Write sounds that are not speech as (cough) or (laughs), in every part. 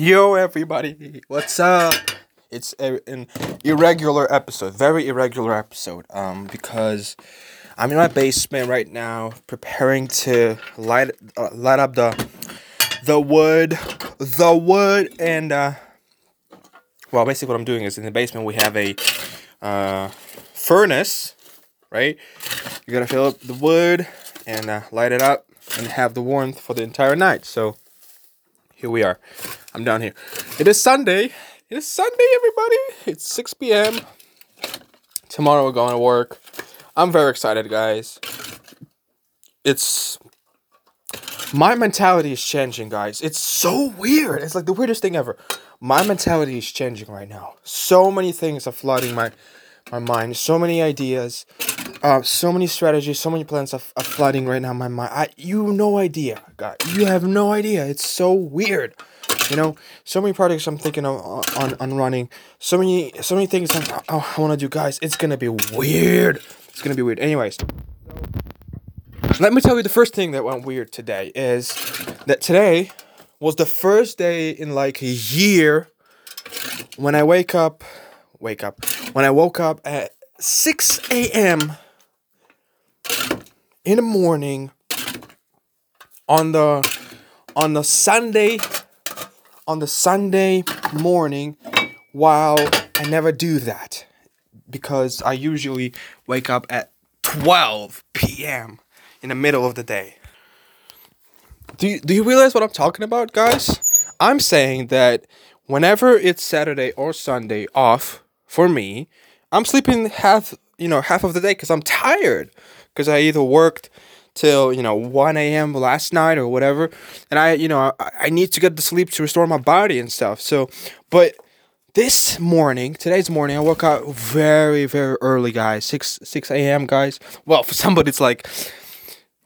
Yo, everybody, what's up? It's a, an irregular episode, very irregular episode. Um, because I'm in my basement right now, preparing to light uh, light up the the wood, the wood, and uh, well, basically what I'm doing is in the basement we have a uh, furnace, right? You gotta fill up the wood and uh, light it up and have the warmth for the entire night. So here we are. I'm down here. It is Sunday. It is Sunday, everybody. It's 6 p.m. Tomorrow we're going to work. I'm very excited, guys. It's my mentality is changing, guys. It's so weird. It's like the weirdest thing ever. My mentality is changing right now. So many things are flooding my my mind. So many ideas, uh, so many strategies, so many plans are, are flooding right now my mind. I you no idea, God. You have no idea. It's so weird. You know, so many projects I'm thinking of on, on running. So many so many things I'm, I, I want to do, guys. It's gonna be weird. It's gonna be weird. Anyways, let me tell you the first thing that went weird today is that today was the first day in like a year when I wake up, wake up, when I woke up at 6 a.m. in the morning on the on the Sunday on the Sunday morning while I never do that because I usually wake up at 12 p.m. in the middle of the day. Do you, do you realize what I'm talking about, guys? I'm saying that whenever it's Saturday or Sunday off for me, I'm sleeping half, you know, half of the day because I'm tired because I either worked till you know 1 a.m last night or whatever and i you know I, I need to get the sleep to restore my body and stuff so but this morning today's morning i woke up very very early guys 6 6 a.m guys. Well (laughs) for somebody it's like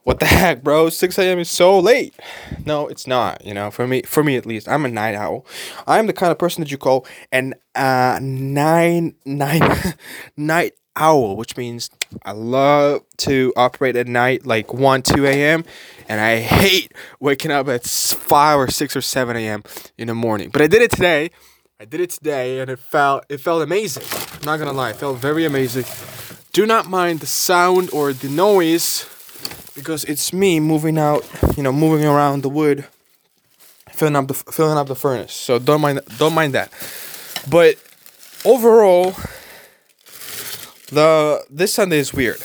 what the heck bro 6 a.m is so late no it's not you know for me for me at least i'm a night owl i'm the kind of person that you call an uh nine nine (laughs) night owl, which means I love to operate at night, like 1, 2 a.m., and I hate waking up at 5 or 6 or 7 a.m. in the morning. But I did it today. I did it today, and it felt it felt amazing. I'm not gonna lie, it felt very amazing. Do not mind the sound or the noise, because it's me moving out, you know, moving around the wood, filling up the filling up the furnace. So don't mind don't mind that. But overall, the this Sunday is weird.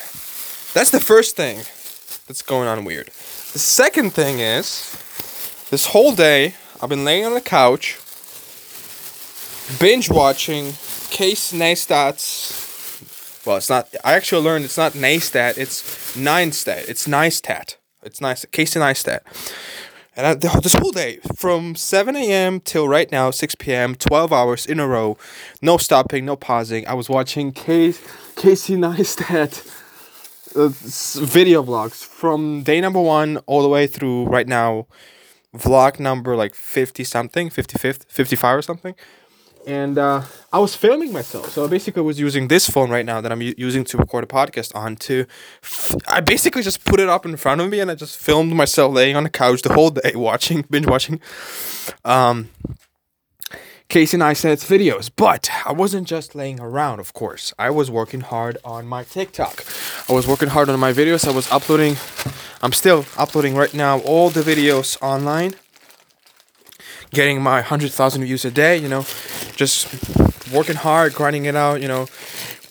That's the first thing that's going on weird. The second thing is this whole day I've been laying on the couch binge watching Casey Neistat's well, it's not. I actually learned it's not Neistat. It's Neistat. It's Neistat. It's nice. Casey Neistat. And I, this whole day, from 7 a.m. till right now, 6 p.m., 12 hours in a row, no stopping, no pausing. I was watching Casey, Casey (laughs) Neistat uh, video vlogs from day number one all the way through right now, vlog number like 50 something, 55th, 55 or something and uh, I was filming myself. So I basically was using this phone right now that I'm u- using to record a podcast on. To, f- I basically just put it up in front of me and I just filmed myself laying on the couch the whole day (laughs) watching, binge watching, um, Casey Neistat's videos. But I wasn't just laying around, of course. I was working hard on my TikTok. I was working hard on my videos. I was uploading. I'm still uploading right now all the videos online getting my 100,000 views a day, you know, just working hard, grinding it out, you know,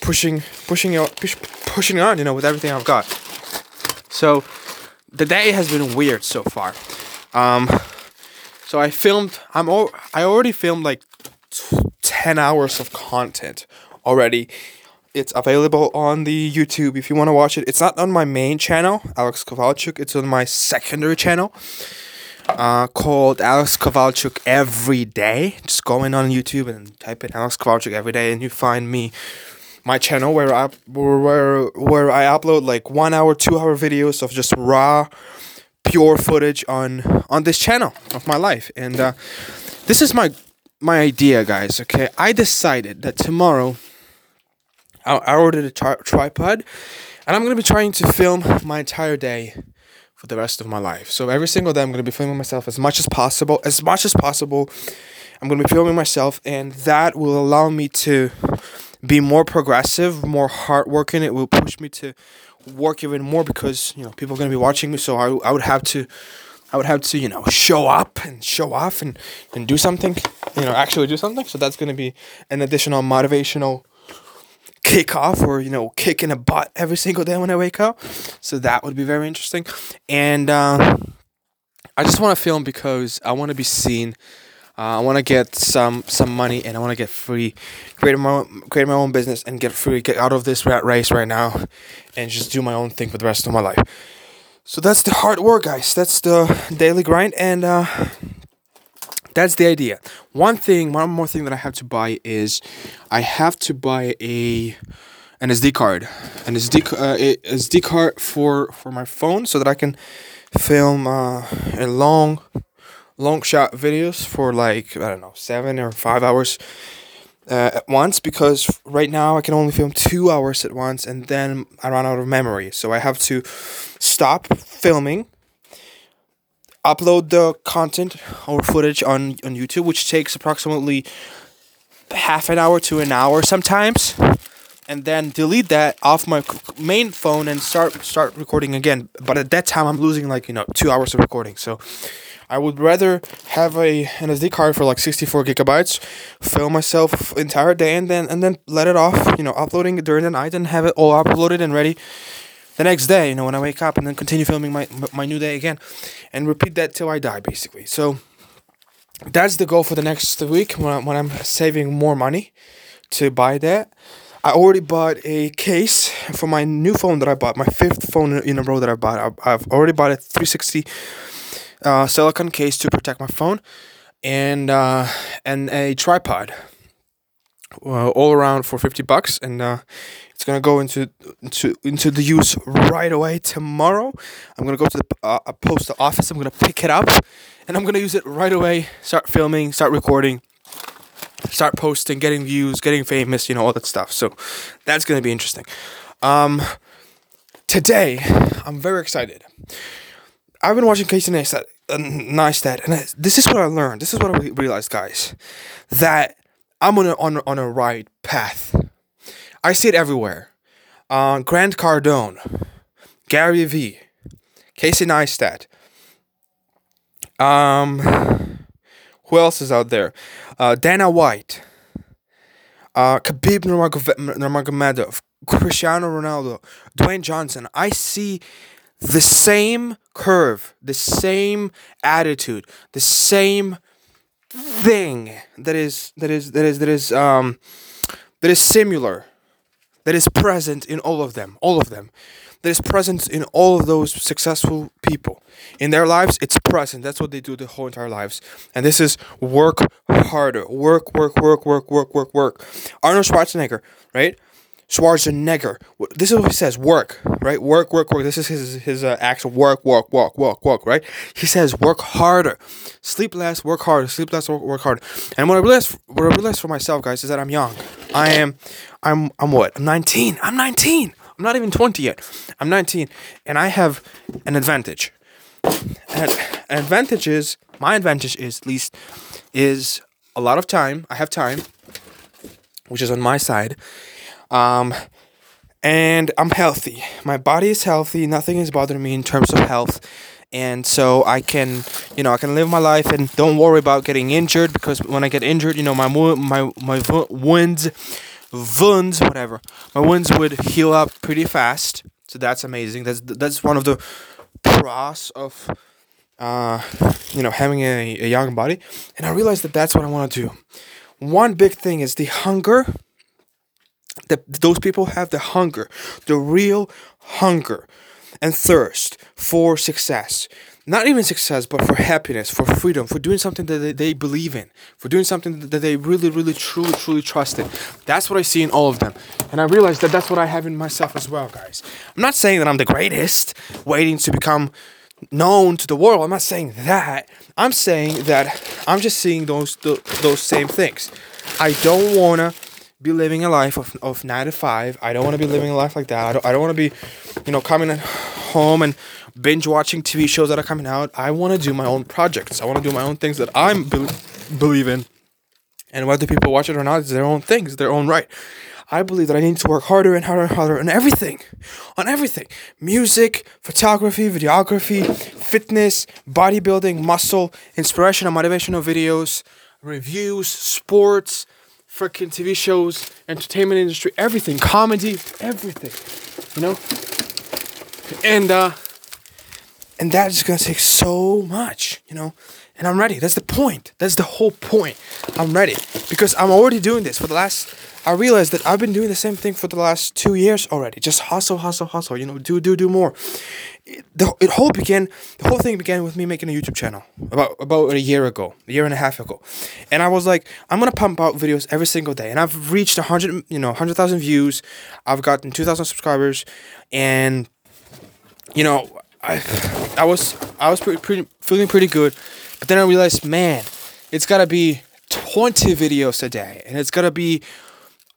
pushing, pushing it, push, pushing on, you know, with everything I've got. So the day has been weird so far. Um, so I filmed, I'm all, I already filmed like 10 hours of content already. It's available on the YouTube if you want to watch it. It's not on my main channel, Alex Kovalchuk. It's on my secondary channel uh, called Alex Kovalchuk Every Day. Just go in on YouTube and type in Alex Kovalchuk Every Day, and you find me, my channel where I where where I upload like one hour, two hour videos of just raw, pure footage on on this channel of my life. And uh, this is my my idea, guys. Okay, I decided that tomorrow. I, ordered a tri- tripod, and I'm gonna be trying to film my entire day for the rest of my life. So every single day I'm going to be filming myself as much as possible, as much as possible. I'm gonna be filming myself, and that will allow me to be more progressive, more hardworking. It will push me to work even more because you know people are gonna be watching me. So I, I would have to, I would have to you know show up and show off and and do something, you know, actually do something. So that's gonna be an additional motivational kick off or you know kick in a butt every single day when I wake up. So that would be very interesting, and uh, I just want to film because I want to be seen. Uh, I want to get some some money and I want to get free, create my own, create my own business and get free, get out of this rat race right now, and just do my own thing for the rest of my life. So that's the hard work, guys. That's the daily grind, and uh, that's the idea. One thing, one more thing that I have to buy is, I have to buy a an SD card, an SD uh, SD card for for my phone so that I can film uh, a long long shot videos for like I don't know seven or five hours uh, at once because right now I can only film two hours at once and then I run out of memory. So I have to stop filming, upload the content or footage on on YouTube, which takes approximately half an hour to an hour sometimes. And then delete that off my main phone and start start recording again. But at that time, I'm losing like you know two hours of recording. So I would rather have a an SD card for like 64 gigabytes, film myself entire day and then and then let it off, you know, uploading during the night and have it all uploaded and ready the next day, you know, when I wake up and then continue filming my my new day again and repeat that till I die basically. So that's the goal for the next week when, I, when I'm saving more money to buy that. I already bought a case for my new phone that I bought, my fifth phone in a row that I bought. I've already bought a 360 uh, silicone case to protect my phone, and uh, and a tripod. Uh, all around for 50 bucks and uh, it's gonna go into into into the use right away tomorrow. I'm gonna go to the uh, post office i'm gonna pick it up and i'm gonna use it right away. Start filming start recording start posting getting views getting famous you know all that stuff. So that's gonna be interesting. Um, today i'm very excited. I've been watching Casey Neistat, uh, Neistat, and this is what I learned. This is what I realized, guys, that I'm on a, on on a right path. I see it everywhere. Uh, Grant Cardone, Gary Vee, Casey Neistat. Um, who else is out there? Uh, Dana White, uh, Khabib Nurmagomedov, Cristiano Ronaldo, Dwayne Johnson. I see the same curve, the same attitude, the same thing that is that is that is that is um that is similar that is present in all of them all of them that is present in all of those successful people in their lives it's present that's what they do the whole entire lives and this is work harder work work work work work work work arnold schwarzenegger right Schwarzenegger. This is what he says: work, right? Work, work, work. This is his his uh, actual work, work, work, work, work, right? He says work harder, sleep less, work harder, sleep less, work, work harder. And what I realized, what I realized for myself, guys, is that I'm young. I am, I'm, I'm what? I'm 19. I'm 19. I'm not even 20 yet. I'm 19, and I have an advantage. And an advantage is my advantage is at least is a lot of time. I have time, which is on my side um, and I'm healthy. My body is healthy. Nothing is bothering me in terms of health. And so I can, you know, I can live my life and don't worry about getting injured because when I get injured, you know, my my my wounds, wounds, whatever, my wounds would heal up pretty fast. So that's amazing. That's that's one of the pros of, uh, you know, having a, a young body. And I realized that that's what I want to do. One big thing is the hunger that those people have the hunger, the real hunger and thirst for success. Not even success, but for happiness, for freedom, for doing something that they, they believe in, for doing something that they really, really, truly, truly trust in. That's what I see in all of them. And I realize that that's what I have in myself as well, guys. I'm not saying that I'm the greatest, waiting to become known to the world. I'm not saying that. I'm saying that I'm just seeing those those same things. I don't want to be living a life of, of nine to five. I don't want to be living a life like that. I don't, I don't want to be, you know, coming home and binge watching TV shows that are coming out. I want to do my own projects. I want to do my own things that I'm be- believe in. And whether people watch it or not, it's their own thing, it's their own right. I believe that I need to work harder and harder and harder on everything. On everything. Music, photography, videography, fitness, bodybuilding, muscle, inspiration and motivational videos, reviews, sports, freaking TV shows, entertainment industry, everything, comedy, everything. You know? And uh and that is gonna take so much, you know. And I'm ready. That's the point. That's the whole point. I'm ready because I'm already doing this for the last. I realized that I've been doing the same thing for the last two years already. Just hustle, hustle, hustle. You know, do, do, do more. It, the it whole began. The whole thing began with me making a YouTube channel about about a year ago, a year and a half ago, and I was like, I'm gonna pump out videos every single day, and I've reached hundred, you know, hundred thousand views. I've gotten two thousand subscribers, and you know, I I was I was pretty, pretty feeling pretty good, but then I realized, man, it's gotta be twenty videos a day, and it's gotta be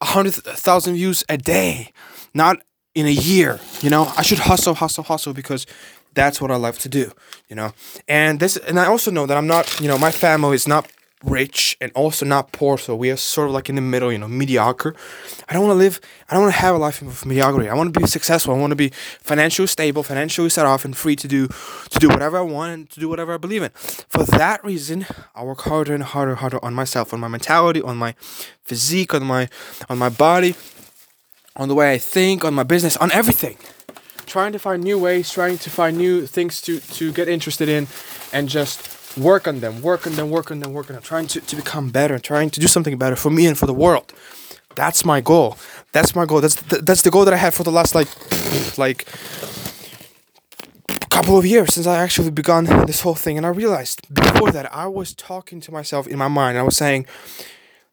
hundred thousand views a day, not in a year. You know, I should hustle, hustle, hustle because that's what I love to do. You know, and this, and I also know that I'm not. You know, my family is not rich and also not poor, so we are sort of like in the middle, you know, mediocre. I don't want to live, I don't want to have a life of mediocrity. I want to be successful. I want to be financially stable, financially set off, and free to do to do whatever I want and to do whatever I believe in. For that reason, I work harder and harder, harder on myself, on my mentality, on my physique, on my on my body, on the way I think, on my business, on everything. Trying to find new ways, trying to find new things to to get interested in, and just work on them, work on them, work on them, work on them, trying to, to become better, trying to do something better for me and for the world. That's my goal. That's my goal. That's the, that's the goal that I had for the last like like couple of years since I actually begun this whole thing. And I realized before that I was talking to myself in my mind. I was saying,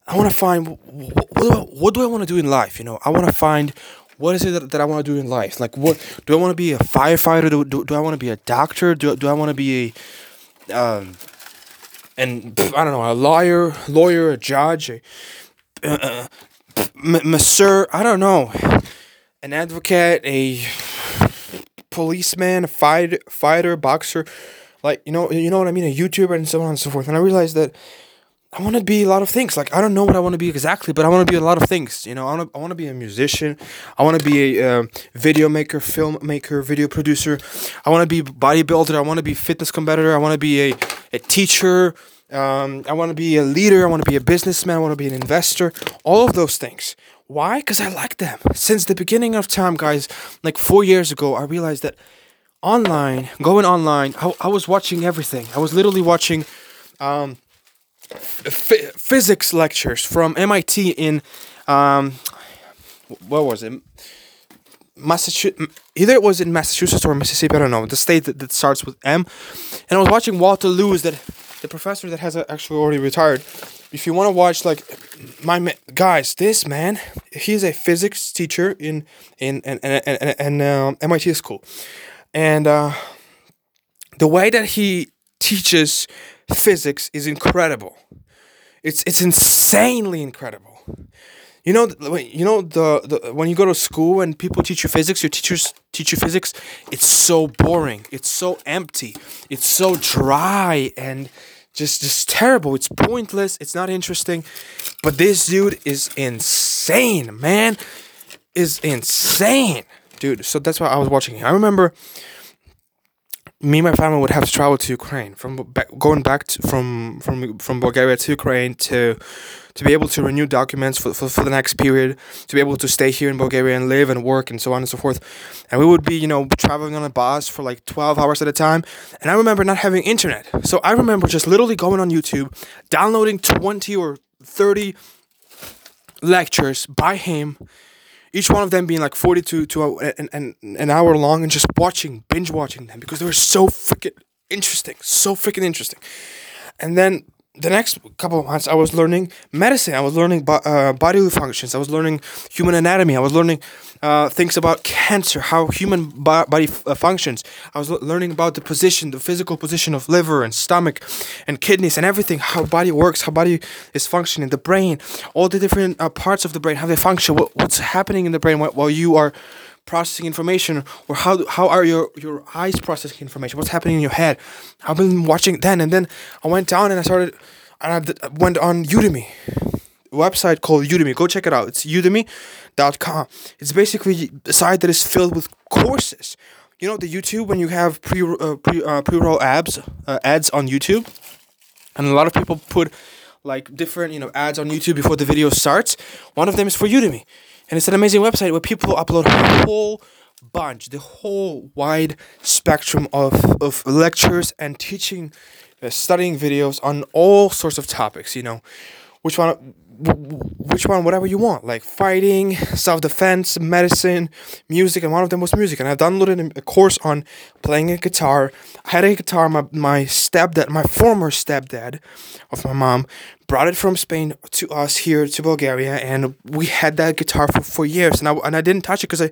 I want to find what, what do I, what do I want to do in life? You know, I want to find what is it that, that I want to do in life? Like, what do I want to be a firefighter? Do, do, do I want to be a doctor? Do, do I want to be a um, and I don't know, a lawyer, lawyer, a judge, a uh, uh masseur, I don't know, an advocate, a policeman, a fight, fighter, boxer, like you know, you know what I mean, a YouTuber, and so on and so forth. And I realized that I want to be a lot of things. Like I don't know what I want to be exactly, but I want to be a lot of things. You know, I want to I want to be a musician. I want to be a uh, video maker, film maker, video producer. I want to be bodybuilder. I want to be fitness competitor. I want to be a a teacher. Um, I want to be a leader. I want to be a businessman. I want to be an investor. All of those things. Why? Because I like them. Since the beginning of time, guys, like four years ago, I realized that online, going online, I, I was watching everything. I was literally watching. Um, f- physics lectures from MIT in um, what was it? Massachusetts. Either it was in Massachusetts or Mississippi. I don't know. The state that, that starts with M. And I was watching Walter Lewin, that the professor that has actually already retired. If you want to watch, like, my ma- guys, this man, he's a physics teacher in in in um, MIT school, and uh, the way that he teaches physics is incredible. It's it's insanely incredible. You know, you know the, the when you go to school and people teach you physics, your teachers teach you physics. It's so boring. It's so empty. It's so dry and just just terrible. It's pointless. It's not interesting. But this dude is insane, man. Is insane, dude. So that's why I was watching. I remember me and my family would have to travel to Ukraine from back, going back to, from from from Bulgaria to Ukraine to to be able to renew documents for, for, for the next period to be able to stay here in Bulgaria and live and work and so on and so forth. And we would be you know traveling on a bus for like 12 hours at a time. And I remember not having internet. So I remember just literally going on YouTube downloading 20 or 30 lectures by him each one of them being like 42 to an, an, an hour long and just watching binge watching them because they were so freaking interesting so freaking interesting. And then the next couple of months, I was learning medicine. I was learning bo- uh, bodily functions. I was learning human anatomy. I was learning uh, things about cancer, how human bo- body f- uh, functions. I was learning about the position, the physical position of liver and stomach and kidneys and everything, how body works, how body is functioning, the brain, all the different uh, parts of the brain, how they function, what, what's happening in the brain while, while you are processing information or how how are your your eyes processing information what's happening in your head i've been watching then and then i went down and i started and i went on udemy website called Udemy. Go check it out. It's udemy.com. It's basically a site that is filled with courses. You know the YouTube when you have pre uh, pre uh, pre roll ads uh, ads on YouTube, and a lot of people put like different you know ads on YouTube before the video starts. One of them is for Udemy, and it's an amazing website where people upload a whole bunch, the whole wide spectrum of of lectures and teaching, uh, studying videos on all sorts of topics. You know, which one which one whatever you want like fighting self-defense medicine music and one of them was music and i downloaded a course on playing a guitar. I had a guitar my, my stepdad my former stepdad of my mom brought it from spain to us here to bulgaria and we had that guitar for, for years and I, and I didn't touch it because i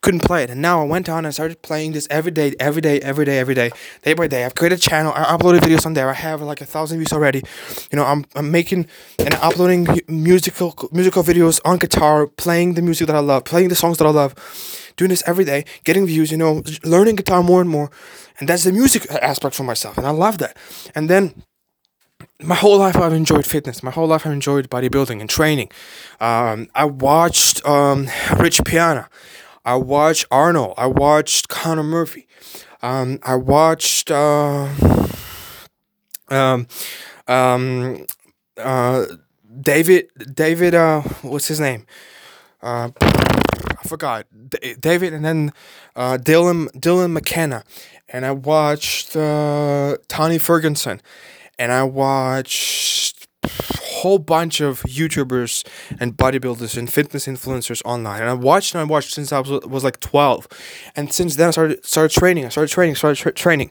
couldn't play it. And now I went on and started playing this every day, every day, every day, every day, day by day. I've created a channel. I uploaded videos on there. I have like a thousand views already. You know, I'm, I'm making and uploading musical musical videos on guitar, playing the music that I love, playing the songs that I love. Doing this every day, getting views, you know, learning guitar more and more. And that's the music aspect for myself. And I love that. And then my whole life I've enjoyed fitness. My whole life I've enjoyed bodybuilding and training. Um, I watched um, Rich Piana. I watched Arnold. I watched Connor Murphy. Um, I watched uh, um, um, uh, David. David. Uh, what's his name? Uh, I forgot. D- David, and then uh, Dylan Dylan McKenna, and I watched uh, Tony Ferguson, and I watched whole bunch of YouTubers and bodybuilders and fitness influencers online, and I watched and I watched since I was, was like twelve, and since then I started started training. I started training. Started tra- training,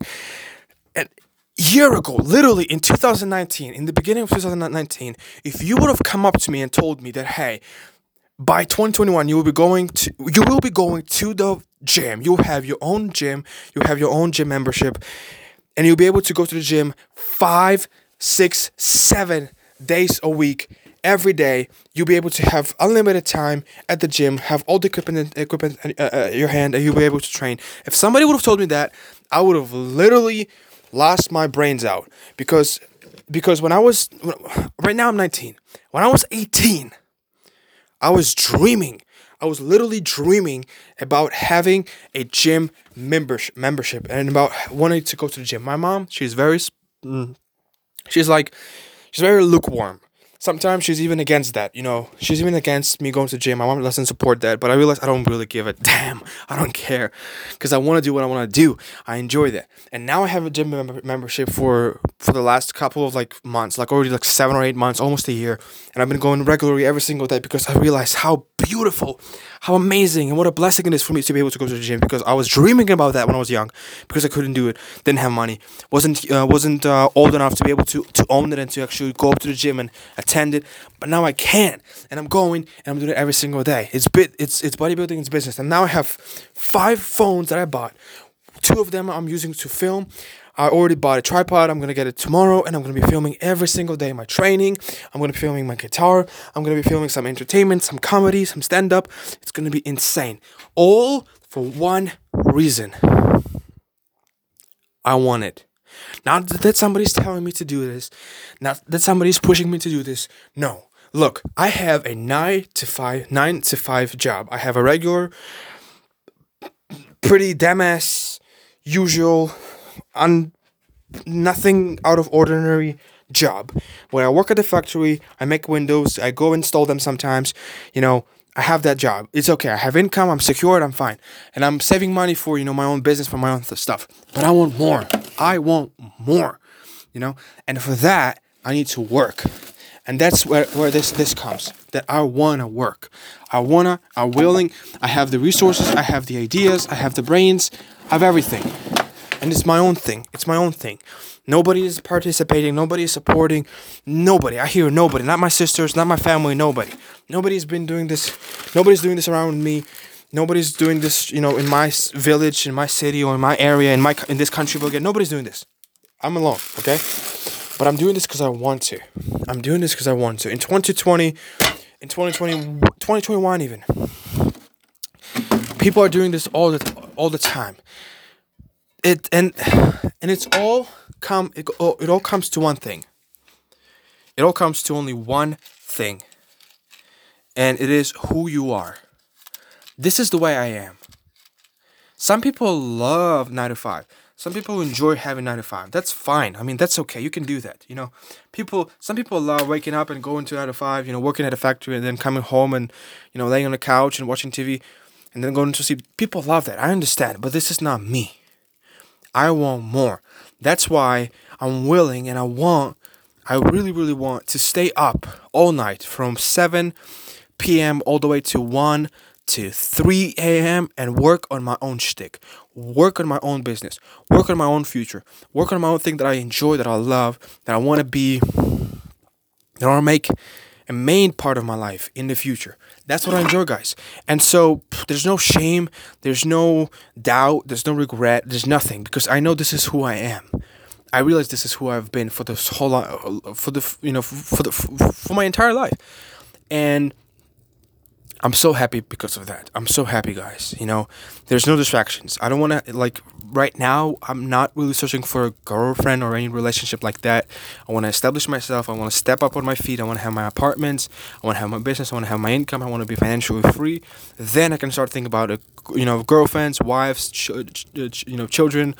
and year ago, literally in 2019, in the beginning of 2019, if you would have come up to me and told me that, hey, by 2021 you will be going to you will be going to the gym. You'll have your own gym. You'll have your own gym membership, and you'll be able to go to the gym five, six, seven days a week every day you'll be able to have unlimited time at the gym have all the equipment equipment uh, uh, your hand and you'll be able to train. If somebody would have told me that i would have literally lost my brains out. Because because when i was right now i'm 19 when i was 18 i was dreaming. I was literally dreaming about having a gym membership membership and about wanting to go to the gym. My mom she's very mm, she's like she's very lukewarm. Sometimes she's even against that, you know. She's even against me going to gym. My mom doesn't support that, but I realize I don't really give a damn. (laughs) I don't care because I want to do what I want to do. I enjoy that, and now I have a gym mem- membership for for the last couple of like months, like already like seven or eight months, almost a year, and I've been going regularly every single day because I realize how beautiful, how amazing, and what a blessing it is for me to be able to go to the gym because I was dreaming about that when I was young because I couldn't do it, didn't have money, wasn't uh, wasn't uh, old enough to be able to to own it and to actually go up to the gym and attend But now I can't, and I'm going and I'm doing it every single day. It's bit it's it's bodybuilding, it's business, and now I have five phones that I bought. Two of them I'm using to film. I already bought a tripod. I'm gonna get it tomorrow, and I'm gonna be filming every single day my training. I'm gonna be filming my guitar. I'm gonna be filming some entertainment, some comedy, some stand up. It's gonna be insane. All for one reason. I want it. Not that somebody's telling me to do this, not that somebody's pushing me to do this. No. Look, I have a nine to five, nine to five job. I have a regular, pretty damn ass, usual on nothing out of ordinary job. When I work at the factory, I make windows, I go install them sometimes, you know, I have that job. It's okay. I have income, I'm secured, I'm fine. And I'm saving money for, you know, my own business, for my own th- stuff. But I want more. I want more. You know? And for that, I need to work. And that's where, where this this comes. That I wanna work. I wanna, I'm willing, I have the resources, I have the ideas, I have the brains, I have everything and it's my own thing. It's my own thing. Nobody is participating. Nobody is supporting. Nobody. I hear nobody. Not my sisters. Not my family. Nobody. Nobody's been doing this. Nobody's doing this around me. Nobody's doing this. You know, in my village, in my city, or in my area, in my in this country. Again, nobody's doing this. I'm alone. Okay, but I'm doing this because I want to. I'm doing this because I want to. In 2020, in 2020, 2021 even, people are doing this all the all the time it and and it's all come it, oh, it all comes to one thing it all comes to only one thing. And it is who you are. This is the way I am. Some people love 9 to 5. Some people enjoy having 9 to 5. That's fine. I mean, that's okay. You can do that. You know, people, some people love waking up and going to 9 to 5, you know, working at a factory and then coming home and, you know, laying on the couch and watching TV and then going to sleep. People love that. I understand. But this is not me. I want more. That's why I'm willing and I want, I really, really want to stay up all night from 7 p.m. all the way to 1 to 3 a.m. and work on my own shtick, work on my own business, work on my own future, work on my own thing that I enjoy, that I love, that I want to be, that I want to make a main part of my life in the future. That's what I enjoy, guys. And so there's no shame, there's no doubt, there's no regret, there's nothing because I know this is who I am. I realize this is who I've been for this whole lot, uh, for the you know for the for my entire life, and I'm so happy because of that. I'm so happy, guys. You know, there's no distractions. I don't want to, like, right now, I'm not really searching for a girlfriend or any relationship like that. I want to establish myself. I want to step up on my feet. I want to have my apartments. I want to have my business. I want to have my income. I want to be financially free. Then I can start thinking about, uh, a, you know, girlfriends, wives, ch- ch- you know, children,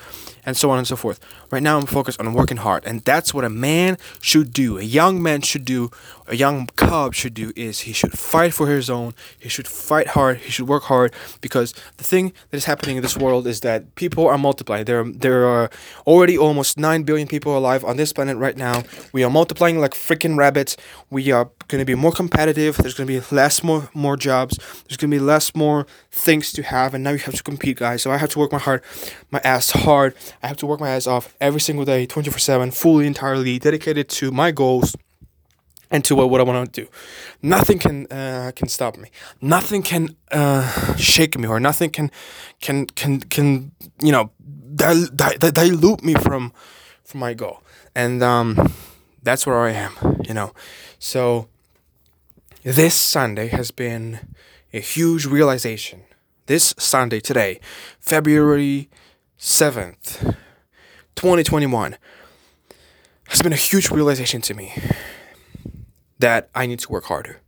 and so on and so forth. Right now, I'm focused on working hard. And that's what a man should do. A young man should do. A young cub should do is he should fight for his own he should fight hard. He should work hard because the thing that is happening in this world is that people are multiplying. There, there are already almost nine billion people alive on this planet right now. We are multiplying like freaking rabbits. We are going to be more competitive. There's going to be less more more jobs. There's going to be less more things to have, and now you have to compete, guys. So I have to work my hard, my ass hard. I have to work my ass off every single day, twenty four seven, fully, entirely dedicated to my goals and to what I want to do. Nothing can uh, can stop me. Nothing can uh, shake me, or nothing can can can can you know dil- dil- dilute me from from my goal. And um, that's where I am. You know, so this Sunday has been a huge realization. This Sunday today, February seventh, twenty twenty one, has been a huge realization to me that I need to work harder.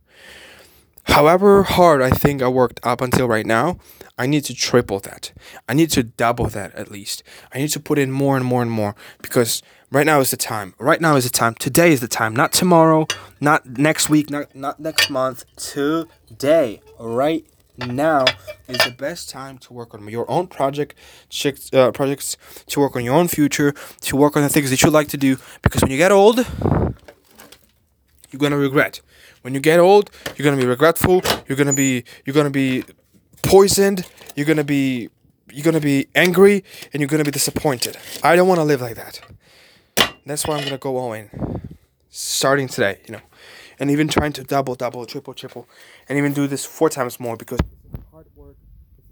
However hard I think I worked up until right now, I need to triple that. I need to double that at least. I need to put in more and more and more because right now is the time. Right now is the time. Today is the time. Not tomorrow, not next week, not not next month. Today, right now is the best time to work on your own project, uh, projects, to work on your own future, to work on the things that you like to do. Because when you get old, you're gonna regret. When you get old, you're gonna be regretful. You're gonna be you're gonna be poisoned. You're gonna be you're gonna be angry and you're gonna be disappointed. I don't want to live like that. That's why I'm gonna go all in, starting today. You know, and even trying to double, double, triple, triple, and even do this four times more because hard work,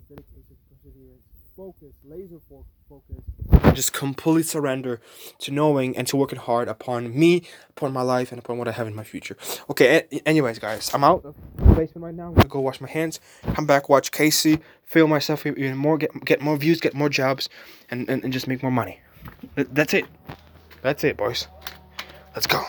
dedication, perseverance, focus, laser focus just completely surrender to knowing and to working hard upon me, upon my life, and upon what I have in my future. Okay, anyways, guys, I'm out of the basement right now. I'm gonna go wash my hands, come back, watch Casey, feel myself even more, get get more views, get more jobs, and, and, and just make more money. That's it. That's it, boys. Let's go.